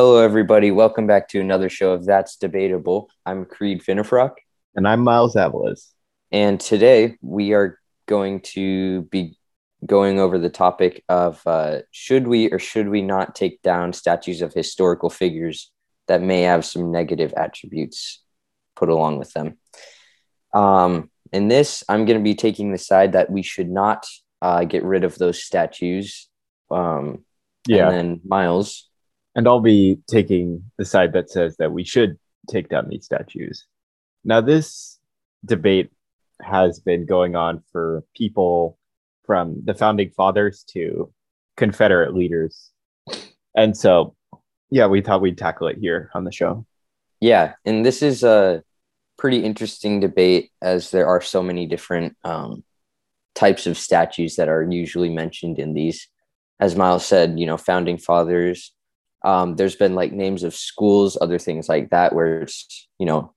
Hello, everybody. Welcome back to another show of That's Debatable. I'm Creed Finnefrock. And I'm Miles Avalos. And today we are going to be going over the topic of uh, should we or should we not take down statues of historical figures that may have some negative attributes put along with them. Um, in this, I'm going to be taking the side that we should not uh, get rid of those statues. Um, Yeah. And then Miles. And I'll be taking the side that says that we should take down these statues. Now, this debate has been going on for people from the founding fathers to Confederate leaders. And so, yeah, we thought we'd tackle it here on the show. Yeah, and this is a pretty interesting debate as there are so many different um, types of statues that are usually mentioned in these. As Miles said, you know, founding fathers. Um, there's been like names of schools, other things like that, where it's you know,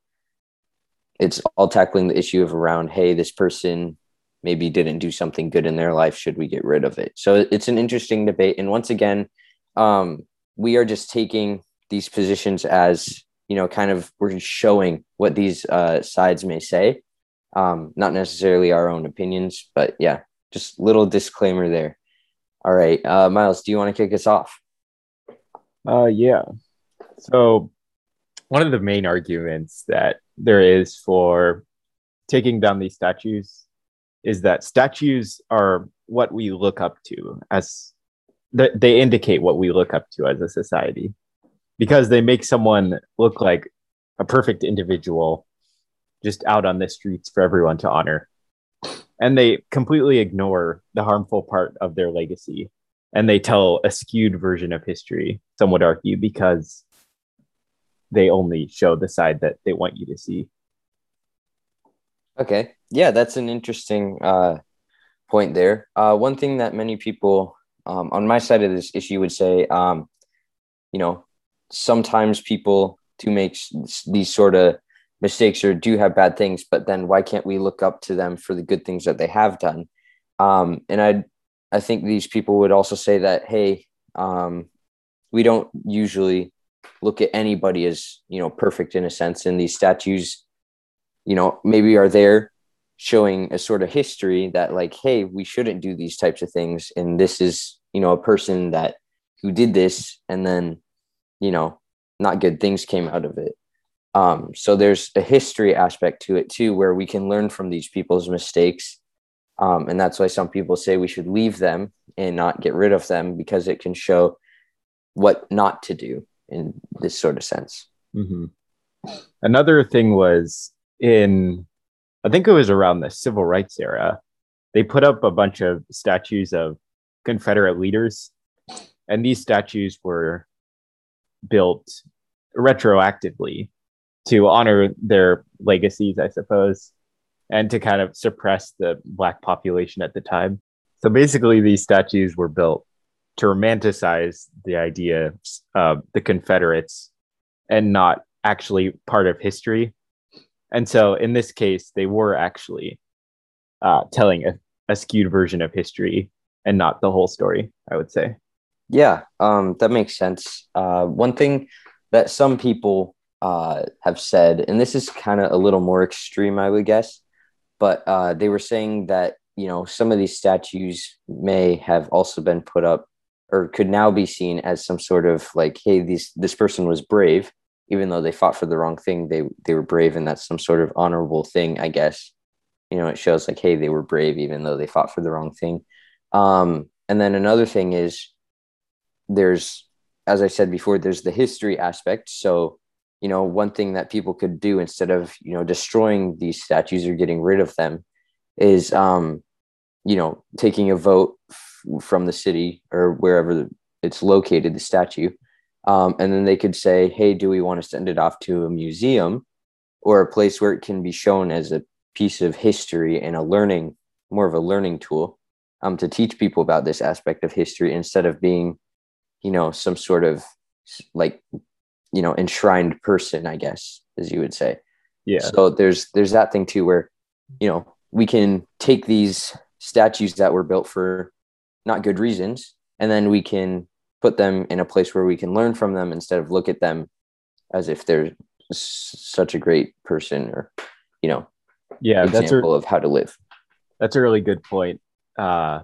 it's all tackling the issue of around, hey, this person maybe didn't do something good in their life. Should we get rid of it? So it's an interesting debate. And once again, um, we are just taking these positions as you know kind of we're showing what these uh, sides may say um, not necessarily our own opinions but yeah just little disclaimer there all right uh, miles do you want to kick us off Uh, yeah. So, one of the main arguments that there is for taking down these statues is that statues are what we look up to as th- they indicate what we look up to as a society because they make someone look like a perfect individual just out on the streets for everyone to honor. And they completely ignore the harmful part of their legacy and they tell a skewed version of history, some would argue, because they only show the side that they want you to see. okay. Yeah that's an interesting uh, point there. Uh, one thing that many people um, on my side of this issue would say um, you know sometimes people do make these sort of mistakes or do have bad things but then why can't we look up to them for the good things that they have done? Um, and i i think these people would also say that hey um, we don't usually look at anybody as you know perfect in a sense. And these statues you know maybe are there showing a sort of history that like hey we shouldn't do these types of things. And this is you know a person that who did this and then you know not good things came out of it. Um, so there's a history aspect to it too where we can learn from these people's mistakes um, and that's why some people say we should leave them and not get rid of them because it can show what not to do in this sort of sense. Mhm. Another thing was in, I think it was around the civil rights era, they put up a bunch of statues of Confederate leaders, and these statues were built retroactively to honor their legacies, I suppose, and to kind of suppress the Black population at the time. So basically, these statues were built to romanticize the idea of the Confederates and not actually part of history. And so in this case, they were actually uh, telling a, a skewed version of history and not the whole story, I would say. Yeah, um, that makes sense. Uh, one thing that some people uh, have said, and this is kind of a little more extreme, I would guess, but uh, they were saying that you know some of these statues may have also been put up or could now be seen as some sort of like, hey, these this person was brave, even though they fought for the wrong thing. They they were brave, and that's some sort of honorable thing, I guess. You know, it shows like, hey, they were brave, even though they fought for the wrong thing. Um, and then another thing is there's as i said before there's the history aspect so you know one thing that people could do instead of you know destroying these statues or getting rid of them is um you know taking a vote f- from the city or wherever it's located the statue. Um, and then they could say hey do we want to send it off to a museum or a place where it can be shown as a piece of history and a learning more of a learning tool um, to teach people about this aspect of history instead of being you know some sort of like you know enshrined person i guess as you would say Yeah. so there's there's that thing too where you know we can take these statues that were built for not good reasons and then we can put them in a place where we can learn from them instead of look at them as if they're s- such a great person or you know Yeah, that's a, example of how to live. that's a really good point. Uh,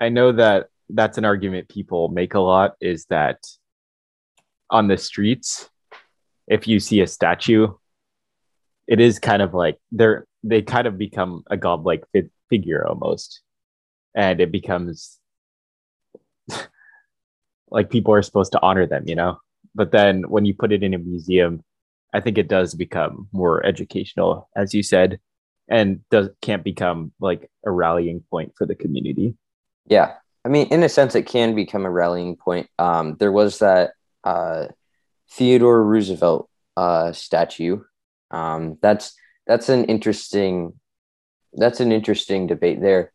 I know that that's an argument people make a lot is that on the streets, if you see a statue, it is kind of like they're they kind of become a godlike fi- figure almost, and it becomes like people are supposed to honor them, you know. But then when you put it in a museum, I think it does become more educational, as you said, and does can't become like a rallying point for the community. Yeah. I mean, in a sense, it can become a rallying point. Um, there was that uh, Theodore Roosevelt uh, statue. Um, that's that's an interesting that's an interesting debate there.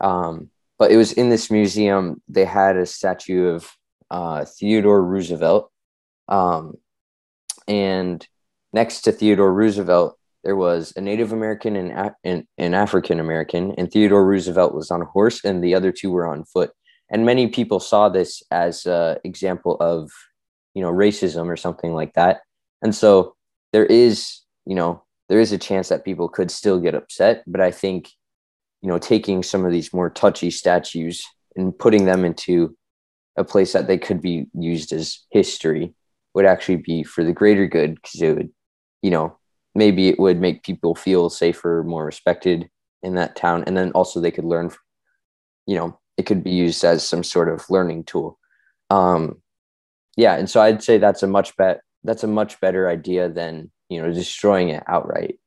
Um, but it was in this museum. They had a statue of uh, Theodore Roosevelt, um, and next to Theodore Roosevelt, there was a Native American and A- and an African American, and Theodore Roosevelt was on a horse, and the other two were on foot. And many people saw this as an example of, you know, racism or something like that. And so there is, you know, there is a chance that people could still get upset. But I think, you know, taking some of these more touchy statues and putting them into a place that they could be used as history would actually be for the greater good because it would, you know, maybe it would make people feel safer, more respected in that town. And then also they could learn, you know, it could be used as some sort of learning tool. Um, yeah. And so I'd say that's a much bet that's a much better idea than, you know, destroying it outright.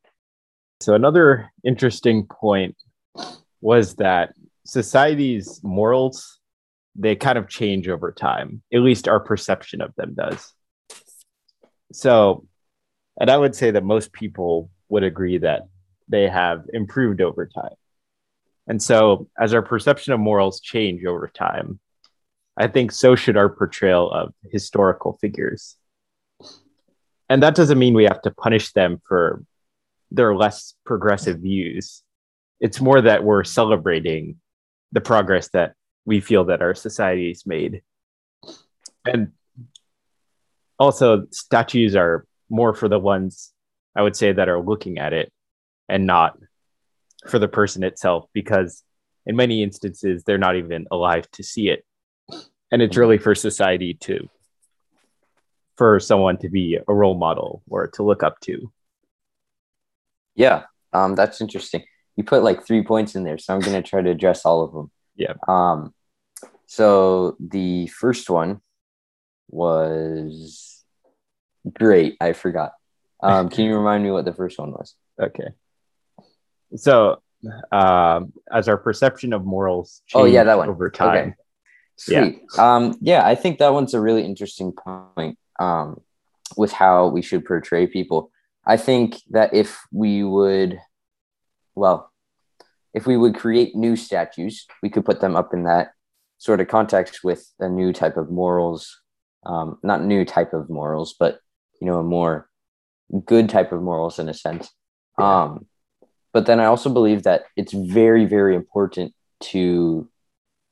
So another interesting point was that society's morals they kind of change over time. At least our perception of them does. So, and I would say that most people would agree that they have improved over time. And so, as our perception of morals change over time, I think so should our portrayal of historical figures. And that doesn't mean we have to punish them for their less progressive views. It's more that we're celebrating the progress that we feel that our society's made. And also, statues are more for the ones I would say that are looking at it and not for the person itself, because in many instances, they're not even alive to see it. And it's really for society to, for someone to be a role model or to look up to. Yeah. Um, that's interesting. You put like three points in there, so I'm going to try to address all of them. Yeah. Um, so the first one was great. I forgot. Um, can you remind me what the first one was? Okay. So, um, as our perception of morals Oh, yeah, that one. over time, Sweet. Um, yeah, I think that one's a really interesting point um, with how we should portray people. I think that if we would, well, if we would create new statues, we could put them up in that sort of context with a new type of morals, um, not new type of morals, but you know, a more good type of morals in a sense. Yeah. Um, but then I also believe that it's very, very important to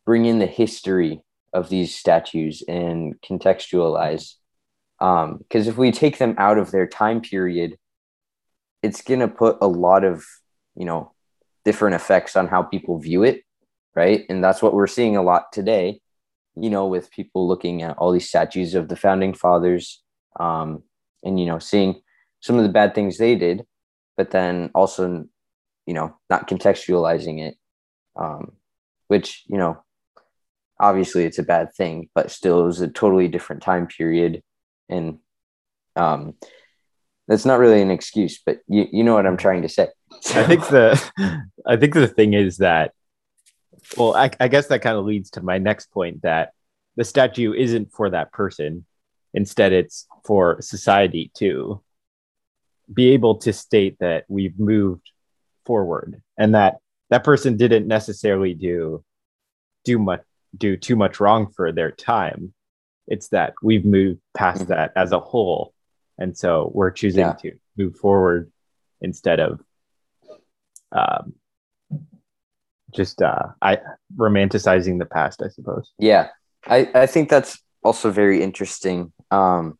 bring in the history of these statues and contextualize. Because if we take them out of their time period, it's going to put a lot of, you know, different effects on how people view it. Right. And that's what we're seeing a lot today, you know, with people looking at all these statues of the founding fathers um, and, you know, seeing some of the bad things they did, but then also, you know, not contextualizing it, um, which, you know, obviously it's a bad thing, but still it was a totally different time period. And um, that's not really an excuse, but you, you know what I'm trying to say. I think the I think the thing is that well, I, I guess that kind of leads to my next point that the statue isn't for that person. Instead, it's for society to be able to state that we've moved forward and that that person didn't necessarily do do much do too much wrong for their time. It's that we've moved past Mhm. that as a whole. And so we're choosing Yeah. to move forward instead of um, just uh, I romanticizing the past, I suppose. Yeah. I, I think that's also very interesting. Um,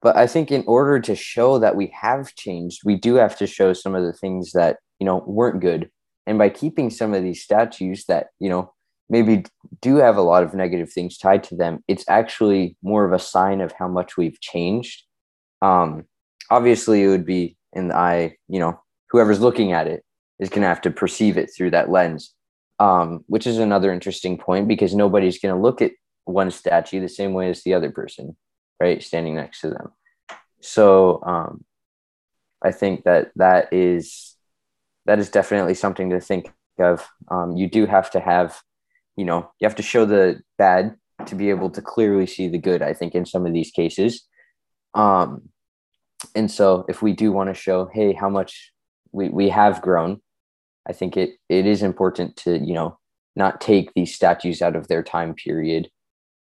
but I think in order to show that we have changed, we do have to show some of the things that, you know, weren't good. And by keeping some of these statues that, you know, maybe do have a lot of negative things tied to them, it's actually more of a sign of how much we've changed. Um, obviously, it would be in the eye, you know, whoever's looking at it is going to have to perceive it through that lens, um, which is another interesting point because nobody's going to look at one statue the same way as the other person, right, standing next to them. So um, I think that that is that is definitely something to think of. Um, you do have to have you know, you have to show the bad to be able to clearly see the good, I think, in some of these cases. Um, and so if we do want to show, hey, how much we, we have grown, I think it it is important to, you know, not take these statues out of their time period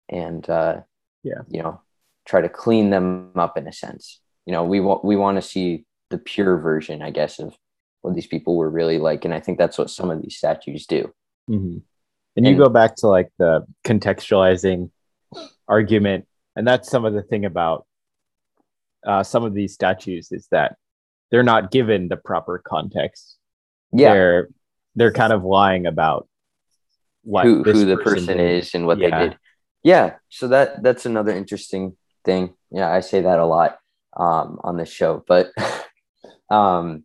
and uh yeah, you know, try to clean them up in a sense. You know, we want we want to see the pure version, I guess, of what these people were really like. And I think that's what some of these statues do. Mm-hmm. And you and, go back to like the contextualizing argument, and that's some of the thing about uh, some of these statues is that they're not given the proper context. Yeah, they're they're kind of lying about what who, who the person, person is and what yeah. they did. Yeah, so that that's another interesting thing. Yeah, I say that a lot um, on this show, but um,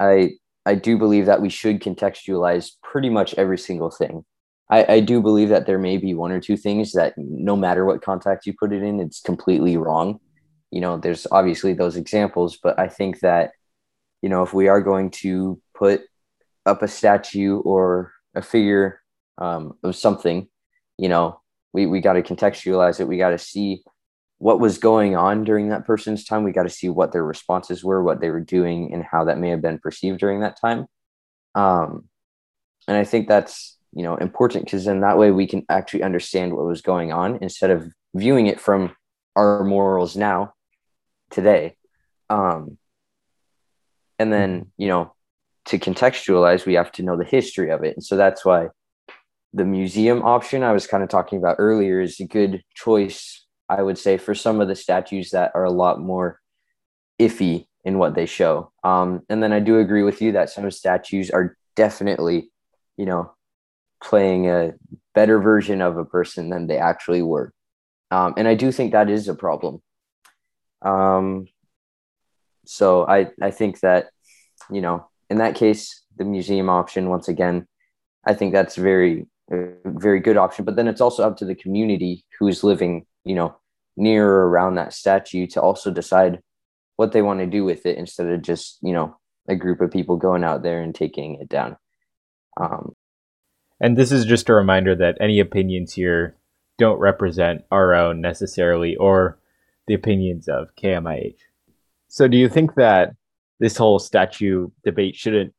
I I do believe that we should contextualize pretty much every single thing. I, I do believe that there may be one or two things that no matter what context you put it in, it's completely wrong. You know, there's obviously those examples, but I think that, you know, if we are going to put up a statue or a figure um, of something, you know, we, we got to contextualize it. We got to see what was going on during that person's time. We got to see what their responses were, what they were doing, and how that may have been perceived during that time. Um, and I think that's you know important because then that way we can actually understand what was going on instead of viewing it from our morals now, today. Um, and then you know to contextualize, we have to know the history of it, and so that's why the museum option I was kind of talking about earlier is a good choice I would say, for some of the statues that are a lot more iffy in what they show. Um, and then I do agree with you that some statues are definitely, you know, playing a better version of a person than they actually were. Um, and I do think that is a problem. Um, so I, I think that, you know, in that case, the museum option, once again, I think that's very, very good option. But then it's also up to the community who's living you know, near or around that statue to also decide what they want to do with it instead of just, you know, a group of people going out there and taking it down. Um, and this is just a reminder that any opinions here don't represent our own necessarily or the opinions of KMIH. So, do you think that this whole statue debate shouldn't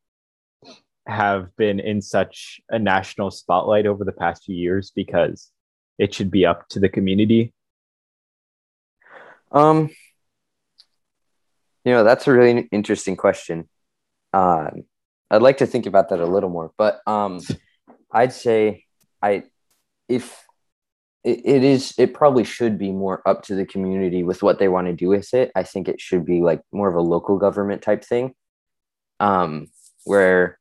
have been in such a national spotlight over the past few years because it should be up to the community um, you know, that's a really interesting question. Um, I'd like to think about that a little more, but um, I'd say I, if it, it is, it probably should be more up to the community with what they want to do with it. I think it should be like more of a local government type thing, um, where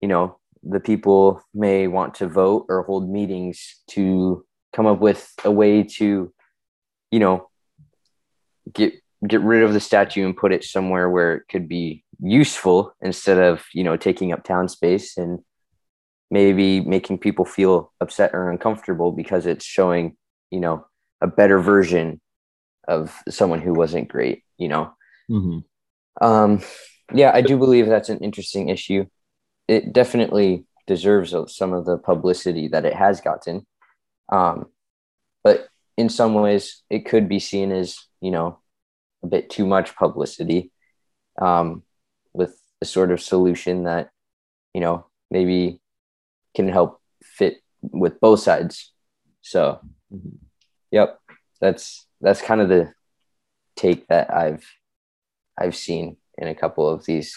you know the people may want to vote or hold meetings to come up with a way to, you know, get get rid of the statue and put it somewhere where it could be useful instead of you know taking up town space and maybe making people feel upset or uncomfortable because it's showing you know a better version of someone who wasn't great you know? Mm-hmm. um yeah i do believe that's an interesting issue. It definitely deserves some of the publicity that it has gotten. Um in some ways it could be seen as you know a bit too much publicity um, with a sort of solution that you know maybe can help fit with both sides so mm-hmm. yep that's that's kind of the take that i've i've seen in a couple of these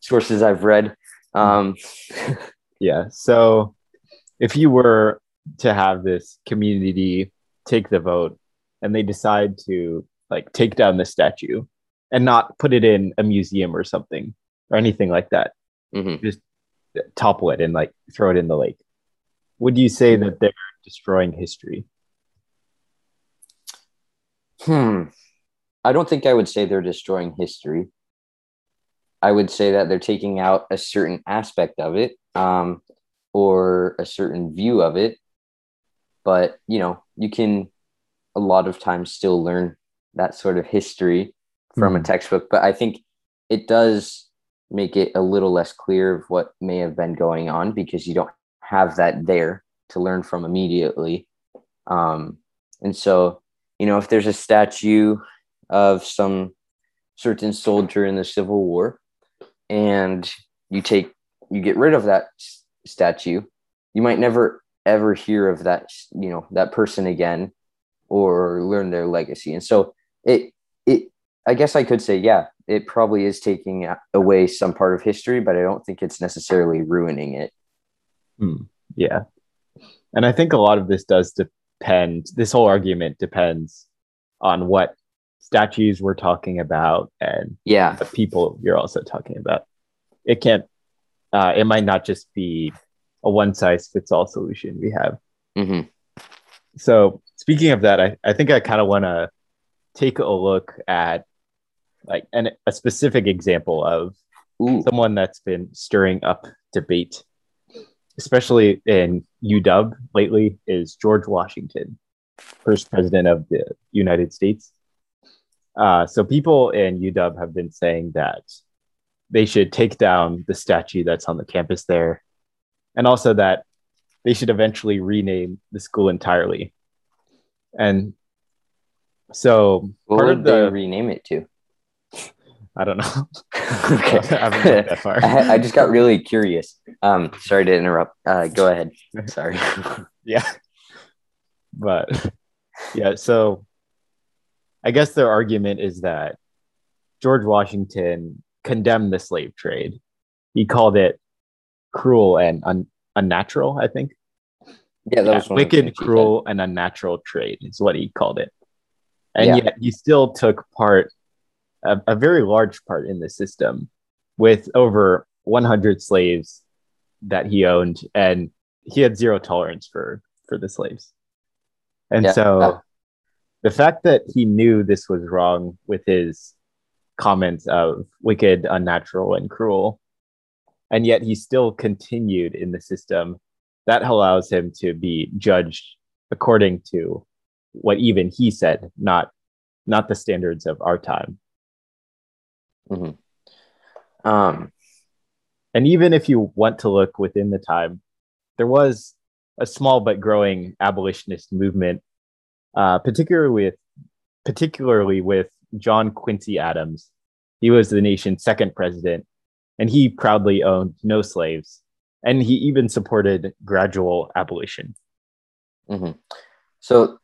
sources i've read um yeah so if you were to have this community take the vote and they decide to like take down the statue and not put it in a museum or something or anything like that. Mm-hmm. Just topple it and like throw it in the lake. Would you say that they're destroying history? Hmm. I don't think I would say they're destroying history. I would say that they're taking out a certain aspect of it um, or a certain view of it. But, you know, you can a lot of times still learn that sort of history from Mhm. a textbook. But I think it does make it a little less clear of what may have been going on because you don't have that there to learn from immediately. Um, and so, you know, if there's a statue of some certain soldier in the Civil War and you take, you get rid of that s- statue, you might never ever hear of that, you know, that person again or learn their legacy. And so it, it, I guess I could say, yeah, it probably is taking away some part of history, but I don't think it's necessarily ruining it. Yeah. And I think a lot of this does depend, this whole argument depends on what statues we're talking about and Yeah. the people you're also talking about. It can't, uh, it might not just be a one size fits all solution we have. hmm So, speaking of that, I, I think I kind of want to take a look at like an, a specific example of Ooh. someone that's been stirring up debate, especially in UW lately, is George Washington, first president of the United States. Uh, so people in UW have been saying that they should take down the statue that's on the campus there, and also that they should eventually rename the school entirely. And so What part would of they the rename it to? I don't know. okay. I haven't got that far. I, I just got really curious. Um, sorry to interrupt. Uh, go ahead. Sorry. yeah but yeah so i guess their argument is that george washington condemned the slave trade he called it cruel and un- unnatural i think yeah, that Yeah, was one wicked cruel and unnatural trade is what he called it and Yeah. yet he still took part a, a very large part in the system with over 100 slaves that he owned and he had zero tolerance for for the slaves and Yeah. so Uh, the fact that he knew this was wrong with his comments of wicked unnatural and cruel and yet he still continued in the system that allows him to be judged according to what even he said not not the standards of our time said. Um, And even if you want to look within the time, there was a small but growing abolitionist movement, uh, particularly with particularly with John Quincy Adams. He was the nation's second president, and he proudly owned no slaves, and he even supported gradual abolition. mhm. So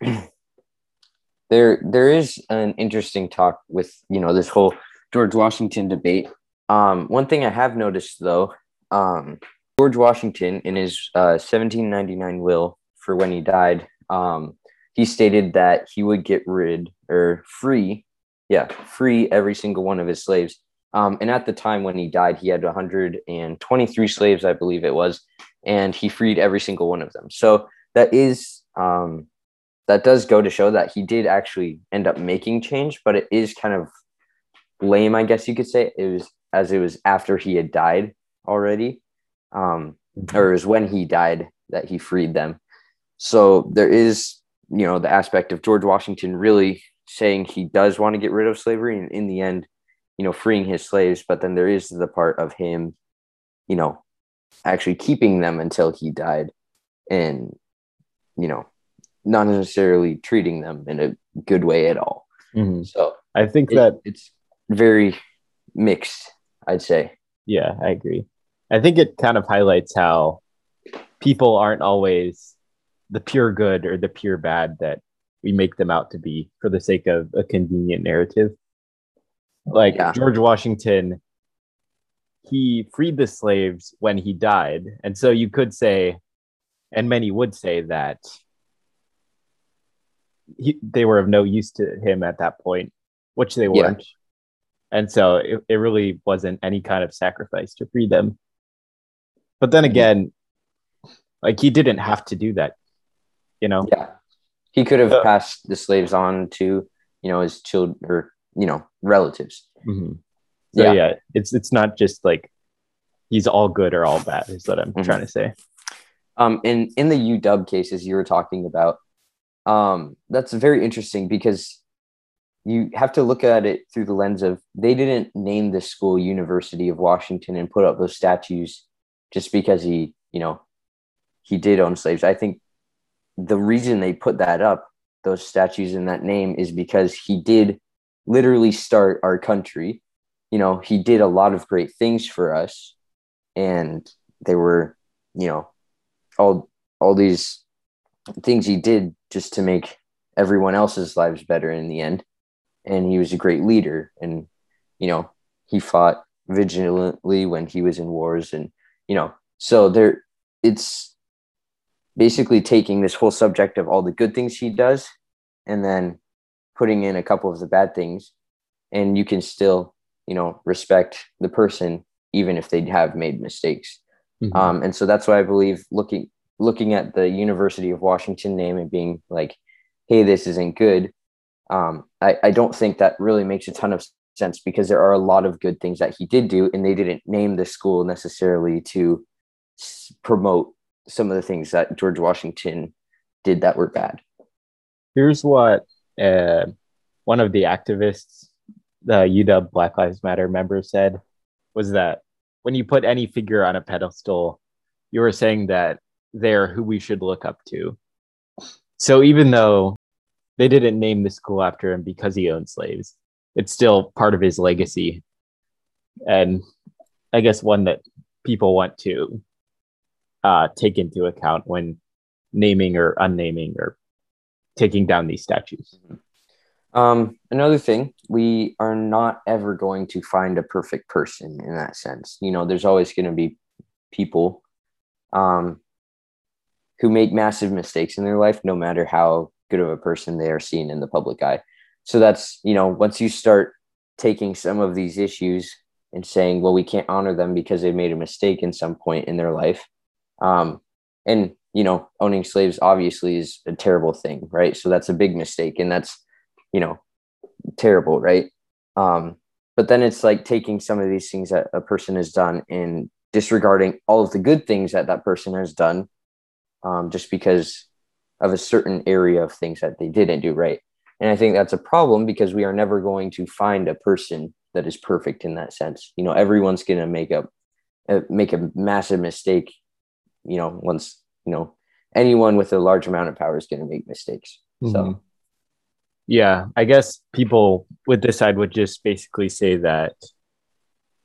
there there is an interesting talk with you know this whole George Washington debate. Um, one thing I have noticed though, um, George Washington in his uh, 1799 will for when he died, um, he stated that he would get rid or free, yeah, free every single one of his slaves. Um, and at the time when he died, he had 123 slaves, I believe it was, and he freed every single one of them. So that is um, that does go to show that he did actually end up making change, but it is kind of lame, I guess you could say. It was as it was after he had died already, um, or was when he died that he freed them. So there is, you know, the aspect of George Washington really saying he does want to get rid of slavery, and in the end, you know, freeing his slaves. But then there is the part of him, you know, actually keeping them until he died, and you know, not necessarily treating them in a good way at all. Mhm. So I think it- that it's very mixed, I'd say. Yeah, I agree. I think it kind of highlights how people aren't always the pure good or the pure bad that we make them out to be for the sake of a convenient narrative. Like Yeah. George Washington, he freed the slaves when he died. And so you could say and many would say that he, they were of no use to him at that point, which they weren't. Yeah. And so it, it really wasn't any kind of sacrifice to free them. But then again, like he didn't have to do that, you know? Yeah. He could have uh, passed the slaves on to, you know, his children or, you know, relatives. Mm-hmm. So yeah. yeah, it's it's not just like he's all good or all bad, is what I'm mm-hmm. trying to say. Um, in in the UW cases you were talking about, um, that's very interesting because you have to look at it through the lens of they didn't name the school University of Washington and put up those statues just because he, you know, he did own slaves. I think the reason they put that up, those statues in that name, is because he did literally start our country. You know, he did a lot of great things for us, and they were, you know, all all these things he did just to make everyone else's lives better in the end. And he was a great leader, and you know, he fought vigilantly when he was in wars, and you know, so there, it's basically taking this whole subject of all the good things he does and then putting in a couple of the bad things and you can still you know respect the person even if they have made mistakes mm-hmm. um, and so that's why i believe looking looking at the university of washington name and being like hey this isn't good um, I, I don't think that really makes a ton of sense because there are a lot of good things that he did do and they didn't name the school necessarily to promote some of the things that George Washington did that were bad. Here's what uh, one of the activists, the UW Black Lives Matter member said was that when you put any figure on a pedestal, you are saying that they're who we should look up to. So even though they didn't name the school after him because he owned slaves, it's still part of his legacy. And I guess one that people want to uh, take into account when naming or unnaming or taking down these statues. Um, another thing, we are not ever going to find a perfect person in that sense. You know, there's always going to be people um, who make massive mistakes in their life, no matter how good of a person they are seen in the public eye. So that's, you know, once you start taking some of these issues and saying, well, we can't honor them because they made a mistake in some point in their life, um, and you know, owning slaves obviously is a terrible thing, right? So that's a big mistake, and that's you know terrible, right? Um, but then it's like taking some of these things that a person has done and disregarding all of the good things that that person has done, um, just because of a certain area of things that they didn't do right. And I think that's a problem because we are never going to find a person that is perfect in that sense. You know, everyone's going to make a, a make a massive mistake you know, once, you know, anyone with a large amount of power is going to make mistakes. Mm-hmm. So, yeah, I guess people with this side would just basically say that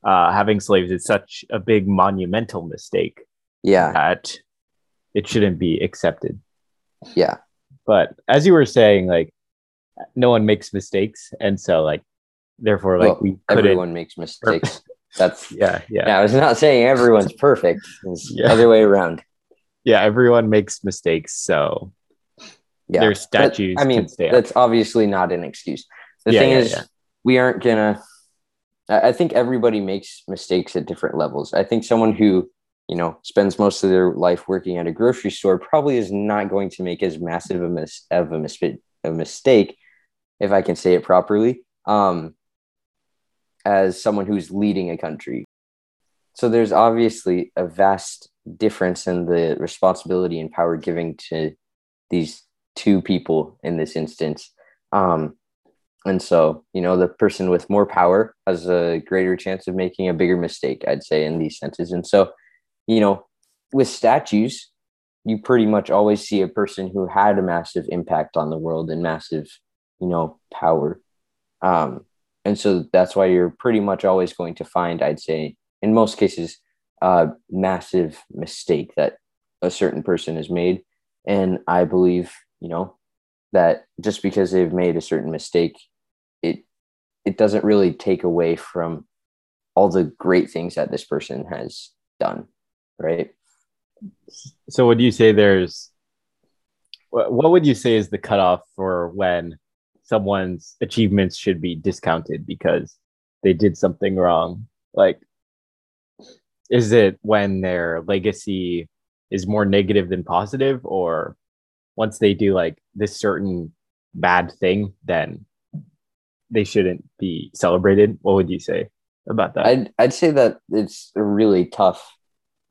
uh, having slaves is such a big monumental mistake. Yeah. That it shouldn't be accepted. Yeah. But as you were saying, like, no one makes mistakes. And so, like, therefore, like, well, we couldn't. Everyone makes mistakes. That's yeah, yeah. Yeah, I was not saying everyone's perfect. It's yeah. other way around. Yeah, everyone makes mistakes, so yeah. their statues. I mean, that's obviously not an excuse. The yeah, thing yeah, is, we aren't gonna. I think everybody makes mistakes at different levels. I think someone who you know spends most of their life working at a grocery store probably is not going to make as massive a mis- of a, mis- a mistake, if I can say it properly. Um, as someone who's leading a country. So there's obviously a vast difference in the responsibility and power giving to these two people in this instance. Um, and so, you know, the person with more power has a greater chance of making a bigger mistake, I'd say, in these senses. And so, you know, with statues, you pretty much always see a person who had a massive impact on the world and massive, you know, power. Um, and so that's why you're pretty much always going to find i'd say in most cases a massive mistake that a certain person has made and i believe you know that just because they've made a certain mistake it it doesn't really take away from all the great things that this person has done right So would you say there's what would you say is the cutoff for when someone's achievements should be discounted because they did something wrong? Like is it when their legacy is more negative than positive or once they do like this certain bad thing then they shouldn't be celebrated? What would you say about that? I'd, I'd say that it's a really tough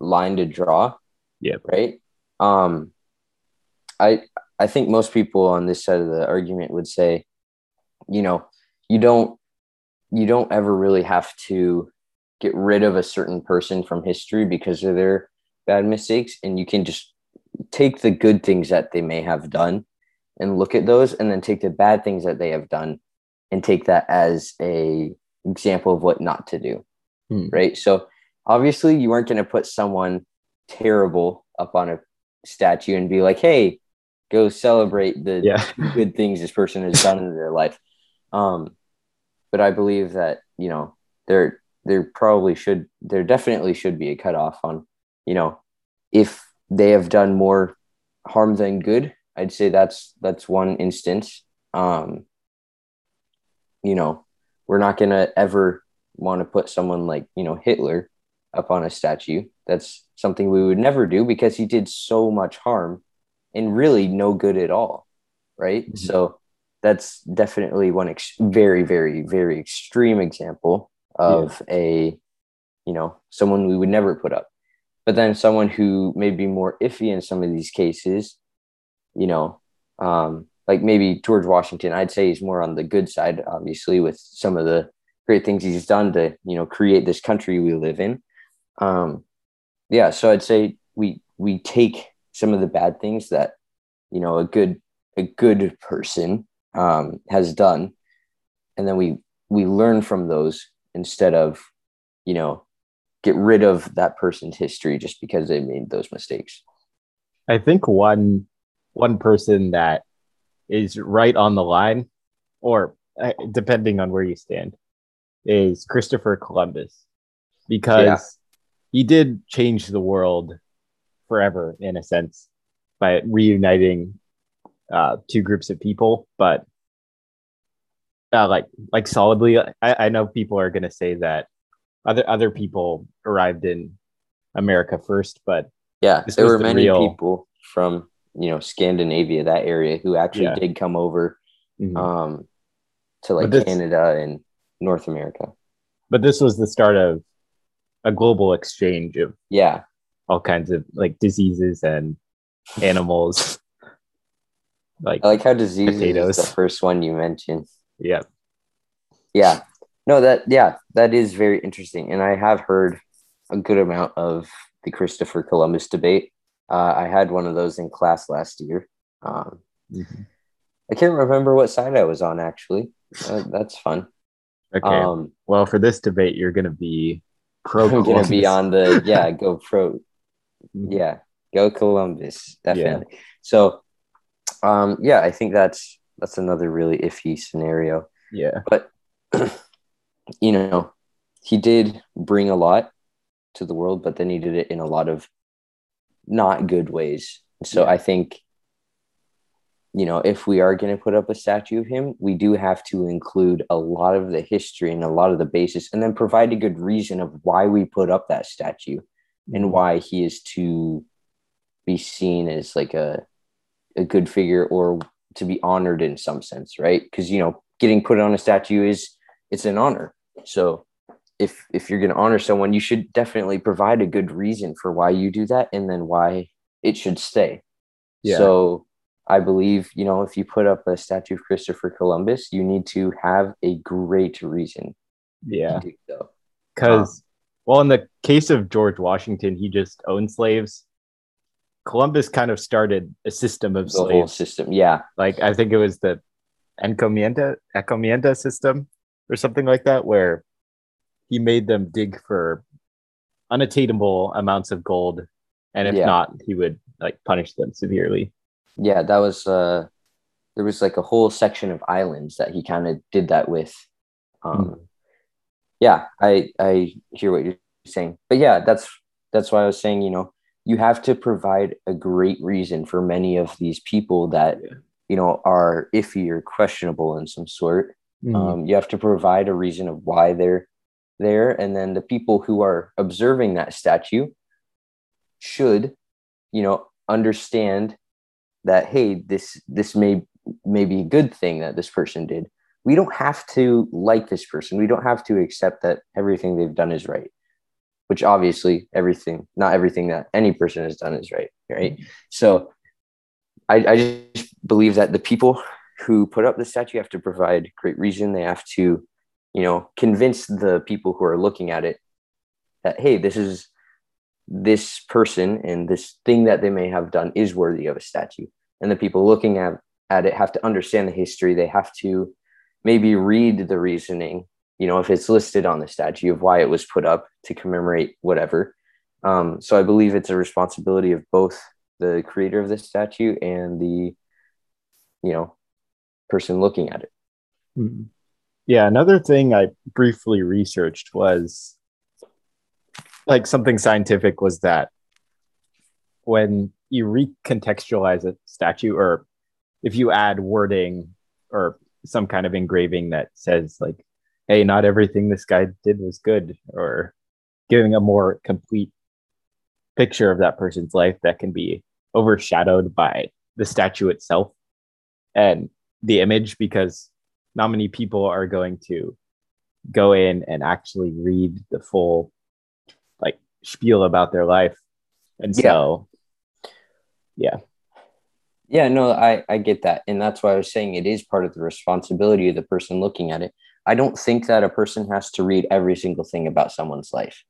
line to draw yeah right? Um i i think most people on this side of the argument would say you know you don't you don't ever really have to get rid of a certain person from history because of their bad mistakes and you can just take the good things that they may have done and look at those and then take the bad things that they have done and take that as a example of what not to do hmm. right so obviously you weren't going to put someone terrible up on a statue and be like hey go celebrate the yeah. good things this person has done in their life um but i believe that you know there there probably should there definitely should be a cutoff on you know if they have done more harm than good i'd say that's that's one instance. Um you know we're not going to ever want to put someone like you know hitler up on a statue. That's something we would never do because he did so much harm and really no good at all right? Mm-hmm. so that's definitely one ex- very very very extreme example of yeah. a you know someone we would never put up but then someone who may be more iffy in some of these cases you know um, like maybe george washington i'd say he's more on the good side obviously with some of the great things he's done to you know create this country we live in um, yeah so i'd say we we take some of the bad things that you know a good a good person um, has done and then we we learn from those instead of you know get rid of that person's history just because they made those mistakes i think one one person that is right on the line or uh, depending on where you stand is christopher columbus because yeah. he did change the world forever in a sense by reuniting uh, two groups of people but uh, like like solidly. I, I know people are gonna say that other other people arrived in America first, but yeah, there were the many real... people from you know Scandinavia, that area, who actually yeah. did come over mm-hmm. um, to like this, Canada and North America. But this was the start of a global exchange of yeah all kinds of like diseases and animals. like I like how disease is the first one you mentioned. Yeah. Yeah. No, that yeah, that is very interesting. And I have heard a good amount of the Christopher Columbus debate. Uh, I had one of those in class last year. Um, mm-hmm. I can't remember what side I was on actually. Uh, that's fun. Okay. Um, well, for this debate, you're going to be pro. I'm going to be on the yeah, go pro. Mm-hmm. Yeah, go Columbus, definitely. Yeah. So, um, yeah, I think that's that's another really iffy scenario. Yeah. But you know, he did bring a lot to the world, but then he did it in a lot of not good ways. So yeah. I think you know, if we are going to put up a statue of him, we do have to include a lot of the history and a lot of the basis and then provide a good reason of why we put up that statue mm-hmm. and why he is to be seen as like a a good figure or to be honored in some sense, right? Because you know, getting put on a statue is it's an honor. So if if you're going to honor someone, you should definitely provide a good reason for why you do that, and then why it should stay. Yeah. So I believe you know if you put up a statue of Christopher Columbus, you need to have a great reason. Yeah. Because, um, well, in the case of George Washington, he just owned slaves Columbus kind of started a system of the slaves. whole system. Yeah, like I think it was the encomienda encomienda system or something like that, where he made them dig for unattainable amounts of gold, and if yeah. not, he would like punish them severely. Yeah, that was uh, there was like a whole section of islands that he kind of did that with. Um, mm. Yeah, I I hear what you're saying, but yeah, that's that's why I was saying, you know, you have to provide a great reason for many of these people that Yeah. you know are iffy or questionable in some sort. Mhm. um, you have to provide a reason of why they're there. And then the people who are observing that statue should you know understand that hey this this may may be a good thing that this person did. We don't have to like this person. We don't have to accept that everything they've done is right which obviously everything not everything that any person has done is right right? So i, I just believe that the people who put up the statue have to provide great reason. They have to you know convince the people who are looking at it that hey this is this person and this thing that they may have done is worthy of a statue. And the people looking at, at it have to understand the history. They have to maybe read the reasoning you know if it's listed on the statue of why it was put up to commemorate whatever um, so i believe it's a responsibility of both the creator of the statue and the you know person looking at it Mhm. Yeah, another thing I briefly researched was like something scientific was that when you recontextualize a statue or if you add wording or some kind of engraving that says like hey not everything this guy did was good or giving a more complete picture of that person's life that can be overshadowed by the statue itself and the image because not many people are going to go in and actually read the full like spiel about their life and Yeah. so Yeah, Yeah, no, I, I get that. And that's why I was saying it is part of the responsibility of the person looking at it. I don't think that a person has to read every single thing about someone's life.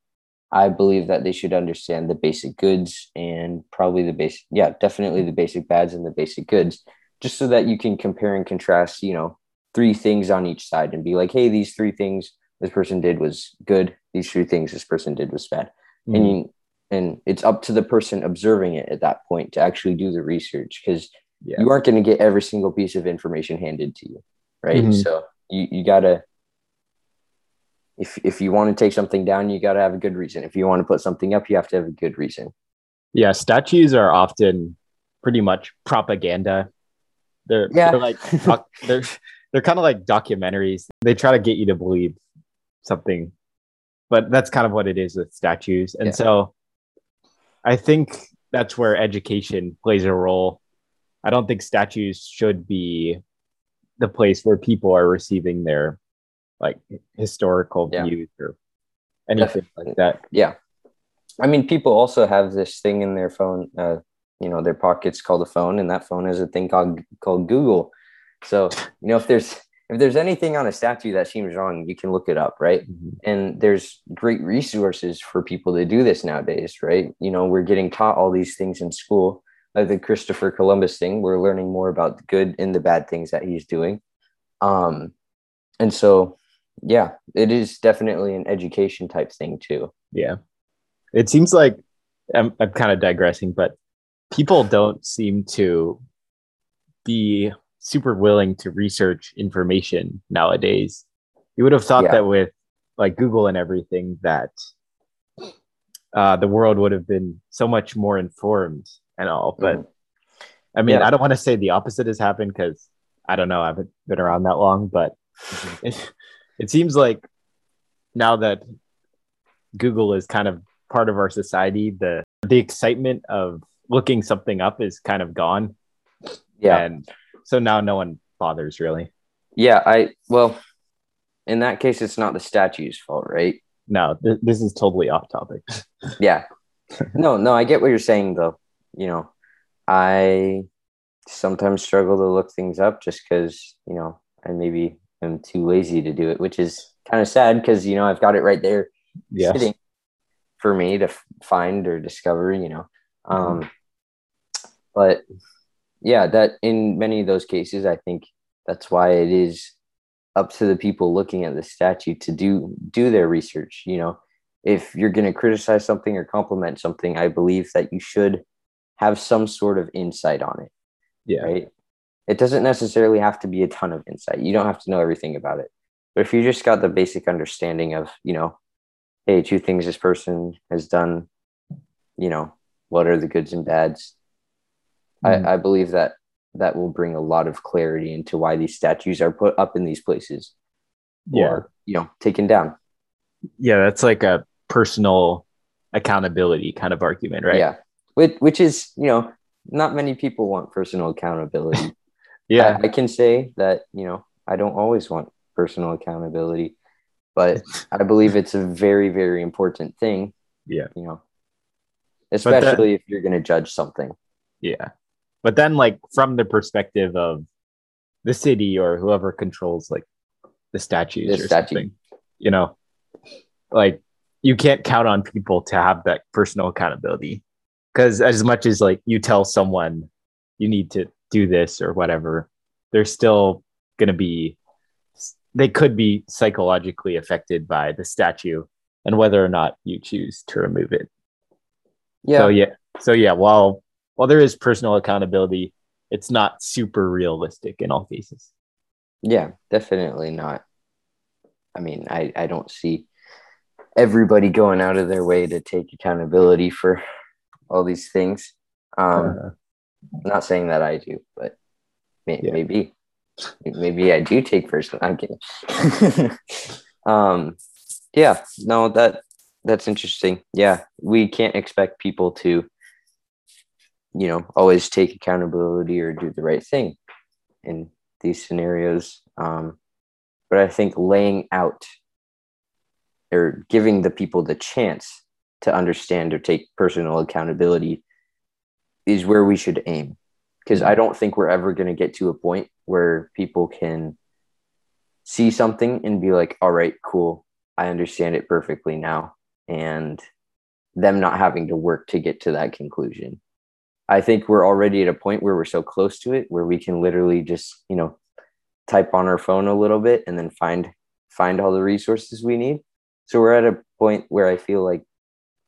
I believe that they should understand the basic goods and probably the basic, yeah, definitely the basic bads and the basic goods, just so that you can compare and contrast, you know, three things on each side and be like, hey, these three things this person did was good. These three things this person did was bad. Mm. and you, and it's up to the person observing it at that point to actually do the research because yeah you aren't going to get every single piece of information handed to you right Mhm. so you, you gotta if if you want to take something down you gotta have a good reason. If you want to put something up you have to have a good reason. Yeah statues are often pretty much propaganda. They're, Yeah. they're like doc- they're they're kind of like documentaries. They try to get you to believe something but that's kind of what it is with statues. And Yeah. so i think that's where education plays a role. I don't think statues should be the place where people are receiving their like historical Yeah. views or anything like that. yeah. I mean people also have this thing in their phone uh you know their pockets called a phone and that phone has a thing called called google. So you know if there's if there's anything on a statue that seems wrong you can look it up right? And there's great resources for people to do this nowadays right? You know we're getting taught all these things in school like the christopher columbus thing we're learning more about the good and the bad things that he's doing um and so yeah it is definitely an education type thing too Yeah. It seems like I'm, I'm kind of digressing, but people don't seem to be super willing to research information nowadays. You would have thought Yeah. that with like Google and everything, that uh, the world would have been so much more informed and all. But Mhm. I mean, Yeah. I don't want to say the opposite has happened because I don't know. I haven't been around that long, but it, it seems like now that Google is kind of part of our society, the the excitement of looking something up is kind of gone. yeah And so now no one bothers really. yeah i well in that case it's not the statue's fault right No, th- this is totally off topic. yeah no no i get what you're saying though you know i sometimes struggle to look things up just because you know i maybe am too lazy to do it which is kind of sad because you know i've got it right there Yeah. sitting for me to find or discover you know um but yeah that in many of those cases i think that's why it is up to the people looking at the statue to do do their research you know if you're going to criticize something or compliment something i believe that you should have some sort of insight on it Yeah. right it doesn't necessarily have to be a ton of insight you don't have to know everything about it but if you just got the basic understanding of you know hey two things this person has done you know what are the goods and bads. Mm. I, I believe that that will bring a lot of clarity into why these statues are put up in these places Yeah. or you know taken down. Yeah, that's like a personal accountability kind of argument, right? Yeah, which which is you know not many people want personal accountability. Yeah. I, I can say that you know I don't always want personal accountability, but I believe it's a very very important thing. Yeah. you know, that- especially if you're going to judge something. Yeah. But then like from the perspective of the city or whoever controls like the statues The or statue. something, you know, like you can't count on people to have that personal accountability. Cause as much as like you tell someone you need to do this or whatever, they're still gonna be they could be psychologically affected by the statue and whether or not you choose to remove it. Yeah, So yeah, so yeah, while while there is personal accountability, it's not super realistic in all cases. Yeah, definitely not. I mean, I, I don't see everybody going out of their way to take accountability for all these things. Um, Uh, not saying that I do, but may, Yeah. maybe, maybe I do take first. I'm kidding. um, yeah, no, that that's interesting. Yeah, we can't expect people to, you know, always take accountability or do the right thing in these scenarios. Um, but I think laying out or giving the people the chance to understand or take personal accountability is where we should aim. Because I don't think we're ever going to get to a point where people can see something and be like, all right, cool, I understand it perfectly now. And them not having to work to get to that conclusion. I think we're already at a point where we're so close to it where we can literally just, you know, type on our phone a little bit and then find find all the resources we need. So we're at a point where I feel like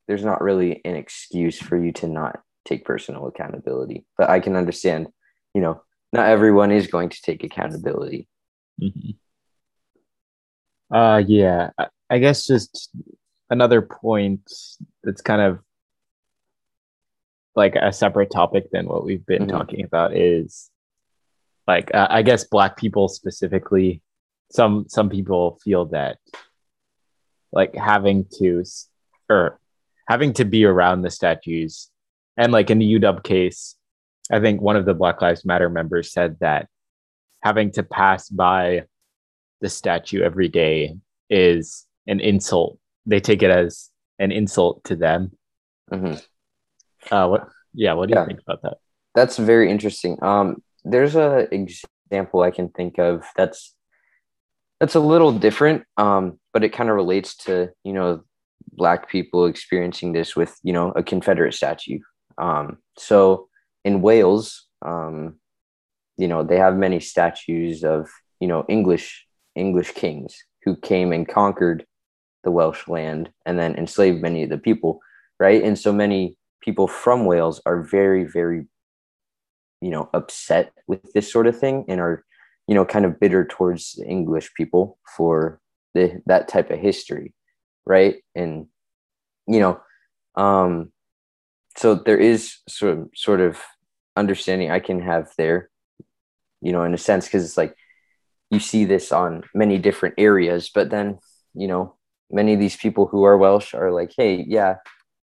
there's not really an excuse for you to not take personal accountability. But I can understand, you know, not everyone is going to take accountability. mhm. Uh, yeah, I, I guess just another point that's kind of like a separate topic than what we've been Mhm. talking about is like uh, I guess black people specifically. Some some people feel that like having to or having to be around the statues and like in the UW case, I think one of the Black Lives Matter members said that having to pass by the statue every day is an insult. They take it as an insult to them. Mhm. Uh, what? Yeah, what do Yeah. you think about that? That's very interesting. Um, there's a example I can think of that's that's a little different, um, but it kind of relates to you know black people experiencing this with you know a Confederate statue. Um, so in Wales, um, you know they have many statues of you know English English kings who came and conquered the Welsh land and then enslaved many of the people, right? And so many people from Wales are very very you know upset with this sort of thing and are you know kind of bitter towards english people for the that type of history right? And you know um so there is sort of, sort of understanding i can have there you know in a sense because it's like you see this on many different areas but then you know many of these people who are welsh are like hey yeah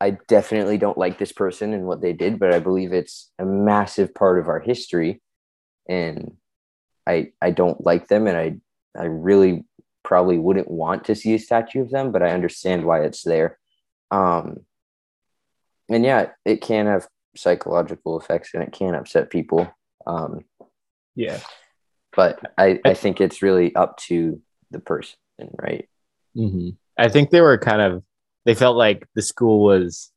I definitely don't like this person and what they did, but I believe it's a massive part of our history, and I I don't like them, and I I really probably wouldn't want to see a statue of them, but I understand why it's there. Um, and yeah, it can have psychological effects, and it can upset people. Um, Yeah. but I I think it's really up to the person, right? Mm-hmm. I think they were kind of they felt like the school was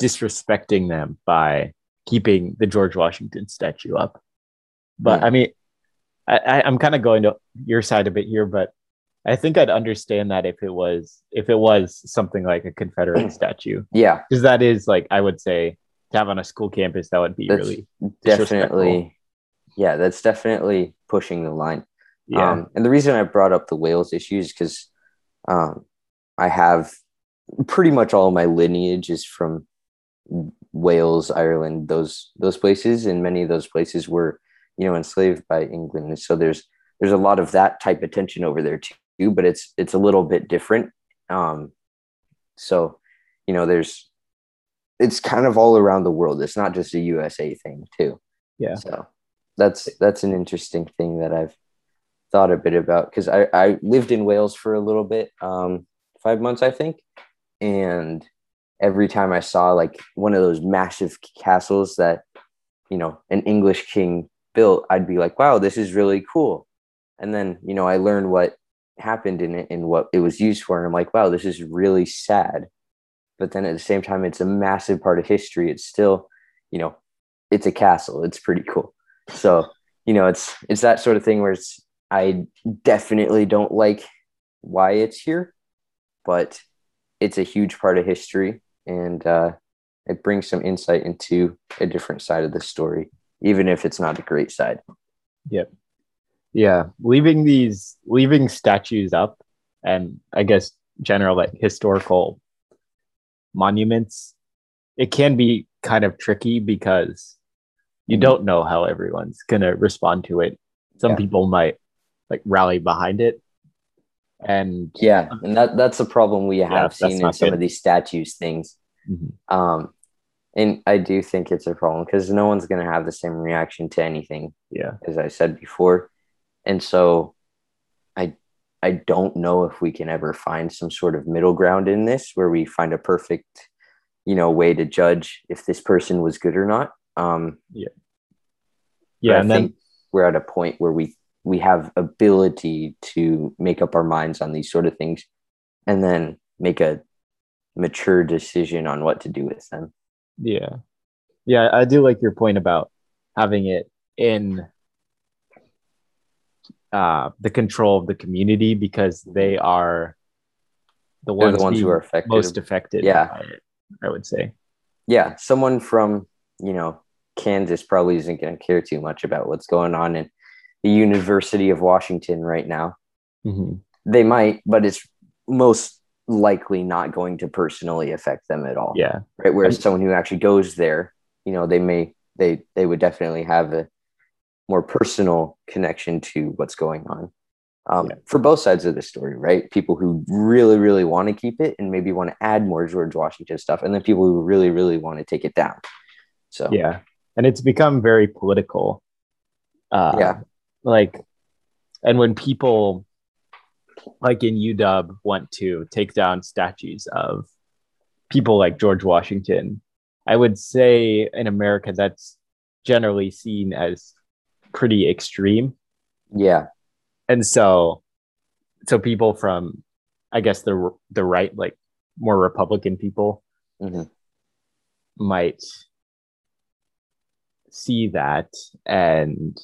disrespecting them by keeping the George Washington statue up. But Hmm. I mean, I, I, I'm kind of going to your side a bit here, but I think I'd understand that if it was if it was something like a Confederate statue, Yeah, because that is like I would say to have on a school campus that would be That's really definitely. Yeah, that's definitely pushing the line. yeah Um, and the reason I brought up the Wales issue is because um, I have pretty much all of my lineage is from Wales, Ireland, those those places, and many of those places were, you know, enslaved by England. And so there's there's a lot of that type of tension over there too, but it's it's a little bit different. Um, so, you know, there's it's kind of all around the world. It's not just a USA thing too. Yeah. So that's that's an interesting thing that I've thought a bit about because I, I lived in Wales for a little bit, um, five months I think, and every time I saw like one of those massive castles that you know an English king built, I'd be like, wow, this is really cool. And then you know I learned what happened in it and what it was used for, and I'm like, wow, this is really sad. But then at the same time, it's a massive part of history. It's still, you know, it's a castle. It's pretty cool. So you know, it's it's that sort of thing where it's I definitely don't like why it's here, but it's a huge part of history and uh, it brings some insight into a different side of the story, even if it's not a great side. Yep. Yeah, leaving these leaving statues up, and I guess general like historical monuments, it can be kind of tricky because you mm-hmm. don't know how everyone's gonna respond to it. Some yeah. people might like rally behind it, and yeah and that that's a problem we have yeah, seen in some good. of these statues things mm-hmm. um and i do think it's a problem because no one's going to have the same reaction to anything yeah as i said before and so i i don't know if we can ever find some sort of middle ground in this where we find a perfect you know way to judge if this person was good or not. Um yeah. yeah and then we're at a point where we we have ability to make up our minds on these sort of things and then make a mature decision on what to do with them. Yeah. Yeah i do like your point about having it in uh, the control of the community because they are the ones, the ones who are affected. most affected yeah it, i would say yeah someone from you know kansas probably isn't going to care too much about what's going on in the University of Washington right now. Mm-hmm. They might, but it's most likely not going to personally affect them at all. Yeah. Right. Whereas someone who actually goes there, you know, they may they they would definitely have a more personal connection to what's going on. Um, yeah. For both sides of the story, right? People who really, really want to keep it and maybe want to add more George Washington stuff, and then people who really, really want to take it down. So yeah, and it's become very political. Uh, yeah, like and when people like in UW want to take down statues of people like George Washington, I would say in America that's generally seen as pretty extreme. Yeah. And so so people from I guess the the right like more republican people mm-hmm. might see that and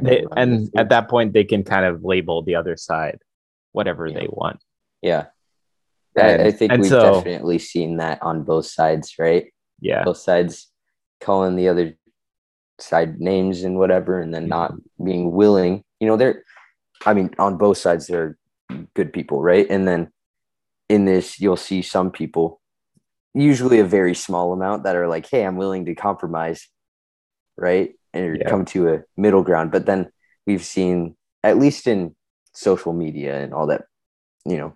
they, and at that point they can kind of label the other side whatever yeah. they want yeah and, I, I, think we've so, definitely seen that on both sides right yeah both sides calling the other side names and whatever and then not mm-hmm. being willing you know they're i mean on both sides they're good people right and then in this you'll see some people usually a very small amount that are like hey i'm willing to compromise right and yeah. come to a middle ground. But then we've seen, at least in social media and all that, you know,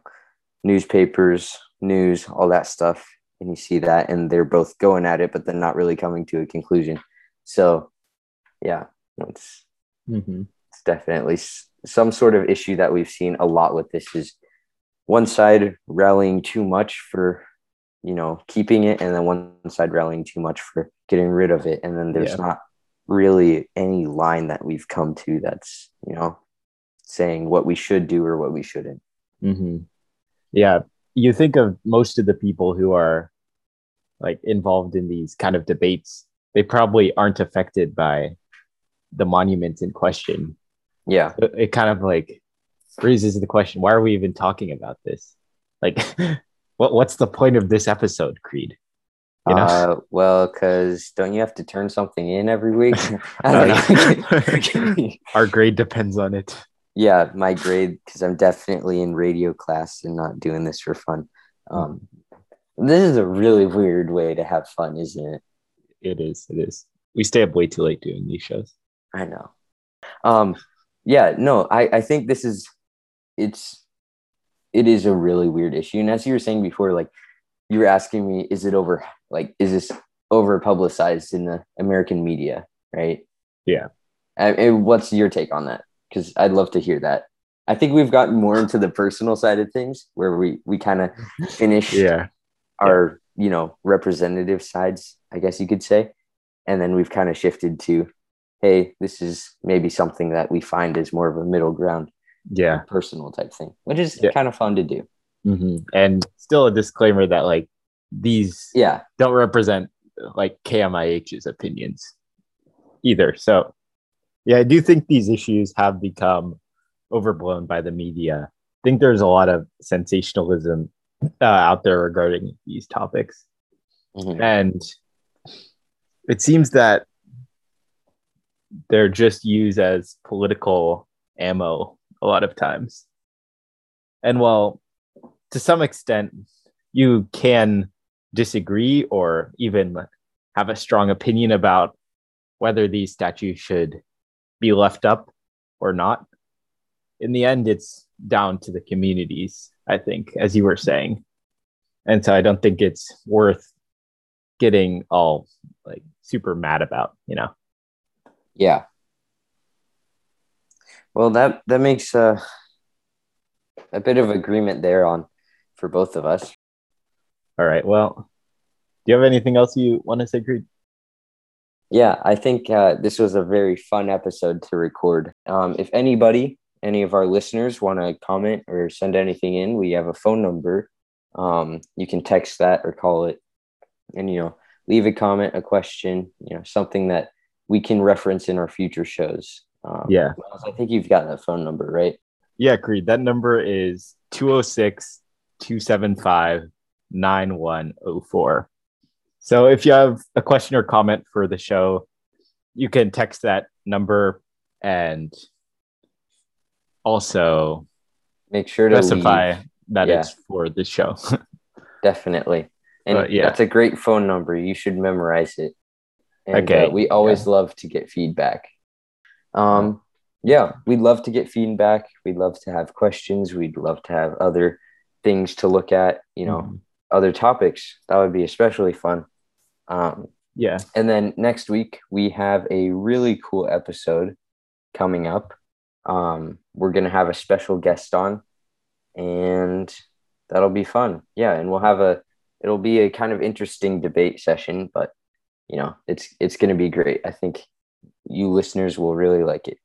newspapers, news, all that stuff, and you see that, and they're both going at it, but then not really coming to a conclusion. So, yeah, it's mm-hmm. it's definitely some sort of issue that we've seen a lot with this is one side rallying too much for you know keeping it and then one side rallying too much for getting rid of it and then there's yeah. not really any line that we've come to that's you know saying what we should do or what we shouldn't mm-hmm. yeah you think of most of the people who are like involved in these kind of debates they probably aren't affected by the monument in question yeah it, it kind of like raises the question why are we even talking about this like what what's the point of this episode creed you know? Uh, well, because don't you have to turn something in every week? Our grade depends on it. Yeah, my grade, because I'm definitely in radio class and not doing this for fun. Um, This is a really weird way to have fun, isn't it? It is. It is. We stay up way too late doing these shows. I know. Um, yeah, no, I, I think this is it's it is a really weird issue. And as you were saying before, like you were asking me, is it over like is this over publicized in the American media, right? Yeah. And what's your take on that? Because I'd love to hear that. I think we've gotten more into the personal side of things where we we kind of finish Yeah. our you know representative sides, I guess you could say, and then we've kind of shifted to, hey, this is maybe something that we find is more of a middle ground, Yeah. personal type thing, which is Yeah. kind of fun to do. hmm And still a disclaimer that like these Yeah, don't represent like KMIH's opinions either. So, yeah, I do think these issues have become overblown by the media. I think there's a lot of sensationalism uh, out there regarding these topics. Mhm. And it seems that they're just used as political ammo a lot of times. And while to some extent you can disagree or even have a strong opinion about whether these statues should be left up or not, in the end, it's down to the communities, I think, as you were saying. And so I don't think it's worth getting all like super mad about, you know? yeah. Well, that that makes uh, a bit of agreement there on for both of us. All right. Well, do you have anything else you want to say, Creed? Yeah, I think uh, this was a very fun episode to record. Um, if anybody, any of our listeners want to comment or send anything in, we have a phone number. Um, you can text that or call it and, you know, leave a comment, a question, you know, something that we can reference in our future shows. Um, Yeah. I think you've got that phone number, right? Yeah, Creed. That number is 206 275 9104. So if you have a question or comment for the show, you can text that number and also Make sure to specify leave. that Yeah. it's for the show. Definitely. And Uh, yeah. that's a great phone number. You should memorize it. And, Okay, uh, we always love to get feedback. Um, yeah, we'd love to get feedback. We'd love to have questions. We'd love to have other things to look at, you know, Mhm. other topics. That would be especially fun. Um, yeah. and then next week, we have a really cool episode coming up. Um, we're going to have a special guest on, and that'll be fun. Yeah. And we'll have a, it'll be a kind of interesting debate session, but, you know, it's, it's going to be great. I think you listeners will really like it.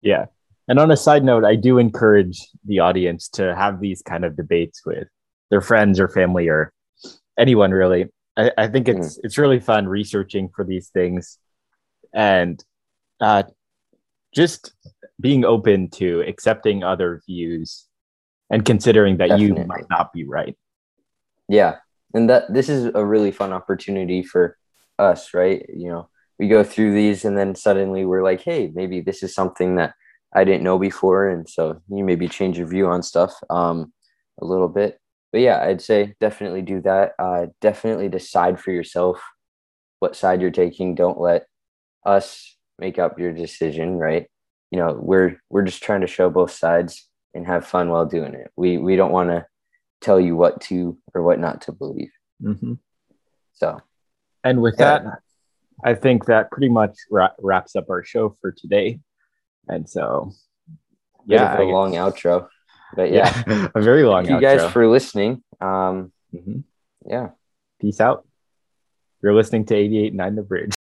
Yeah. And on a side note, I do encourage the audience to have these kind of debates with their friends or family or anyone really. I, I think it's it's really fun researching for these things and uh, just being open to accepting other views and considering that Definitely. you might not be right. Yeah. And that this is a really fun opportunity for us, right? You know, we go through these and then suddenly we're like, hey, maybe this is something that I didn't know before. And so you maybe change your view on stuff um, a little bit. But yeah, I'd say definitely do that. Uh, definitely decide for yourself what side you're taking. Don't let us make up your decision, right? You know, we're we're just trying to show both sides and have fun while doing it. We we don't want to tell you what to or what not to believe. Mhm. So And with Yeah. that, I think that pretty much wra- wraps up our show for today. And so, yeah, a long outro. But yeah, yeah, a very long. thank you guys for listening. Um, Mhm. yeah. Peace out. You're listening to 88.9 The Bridge.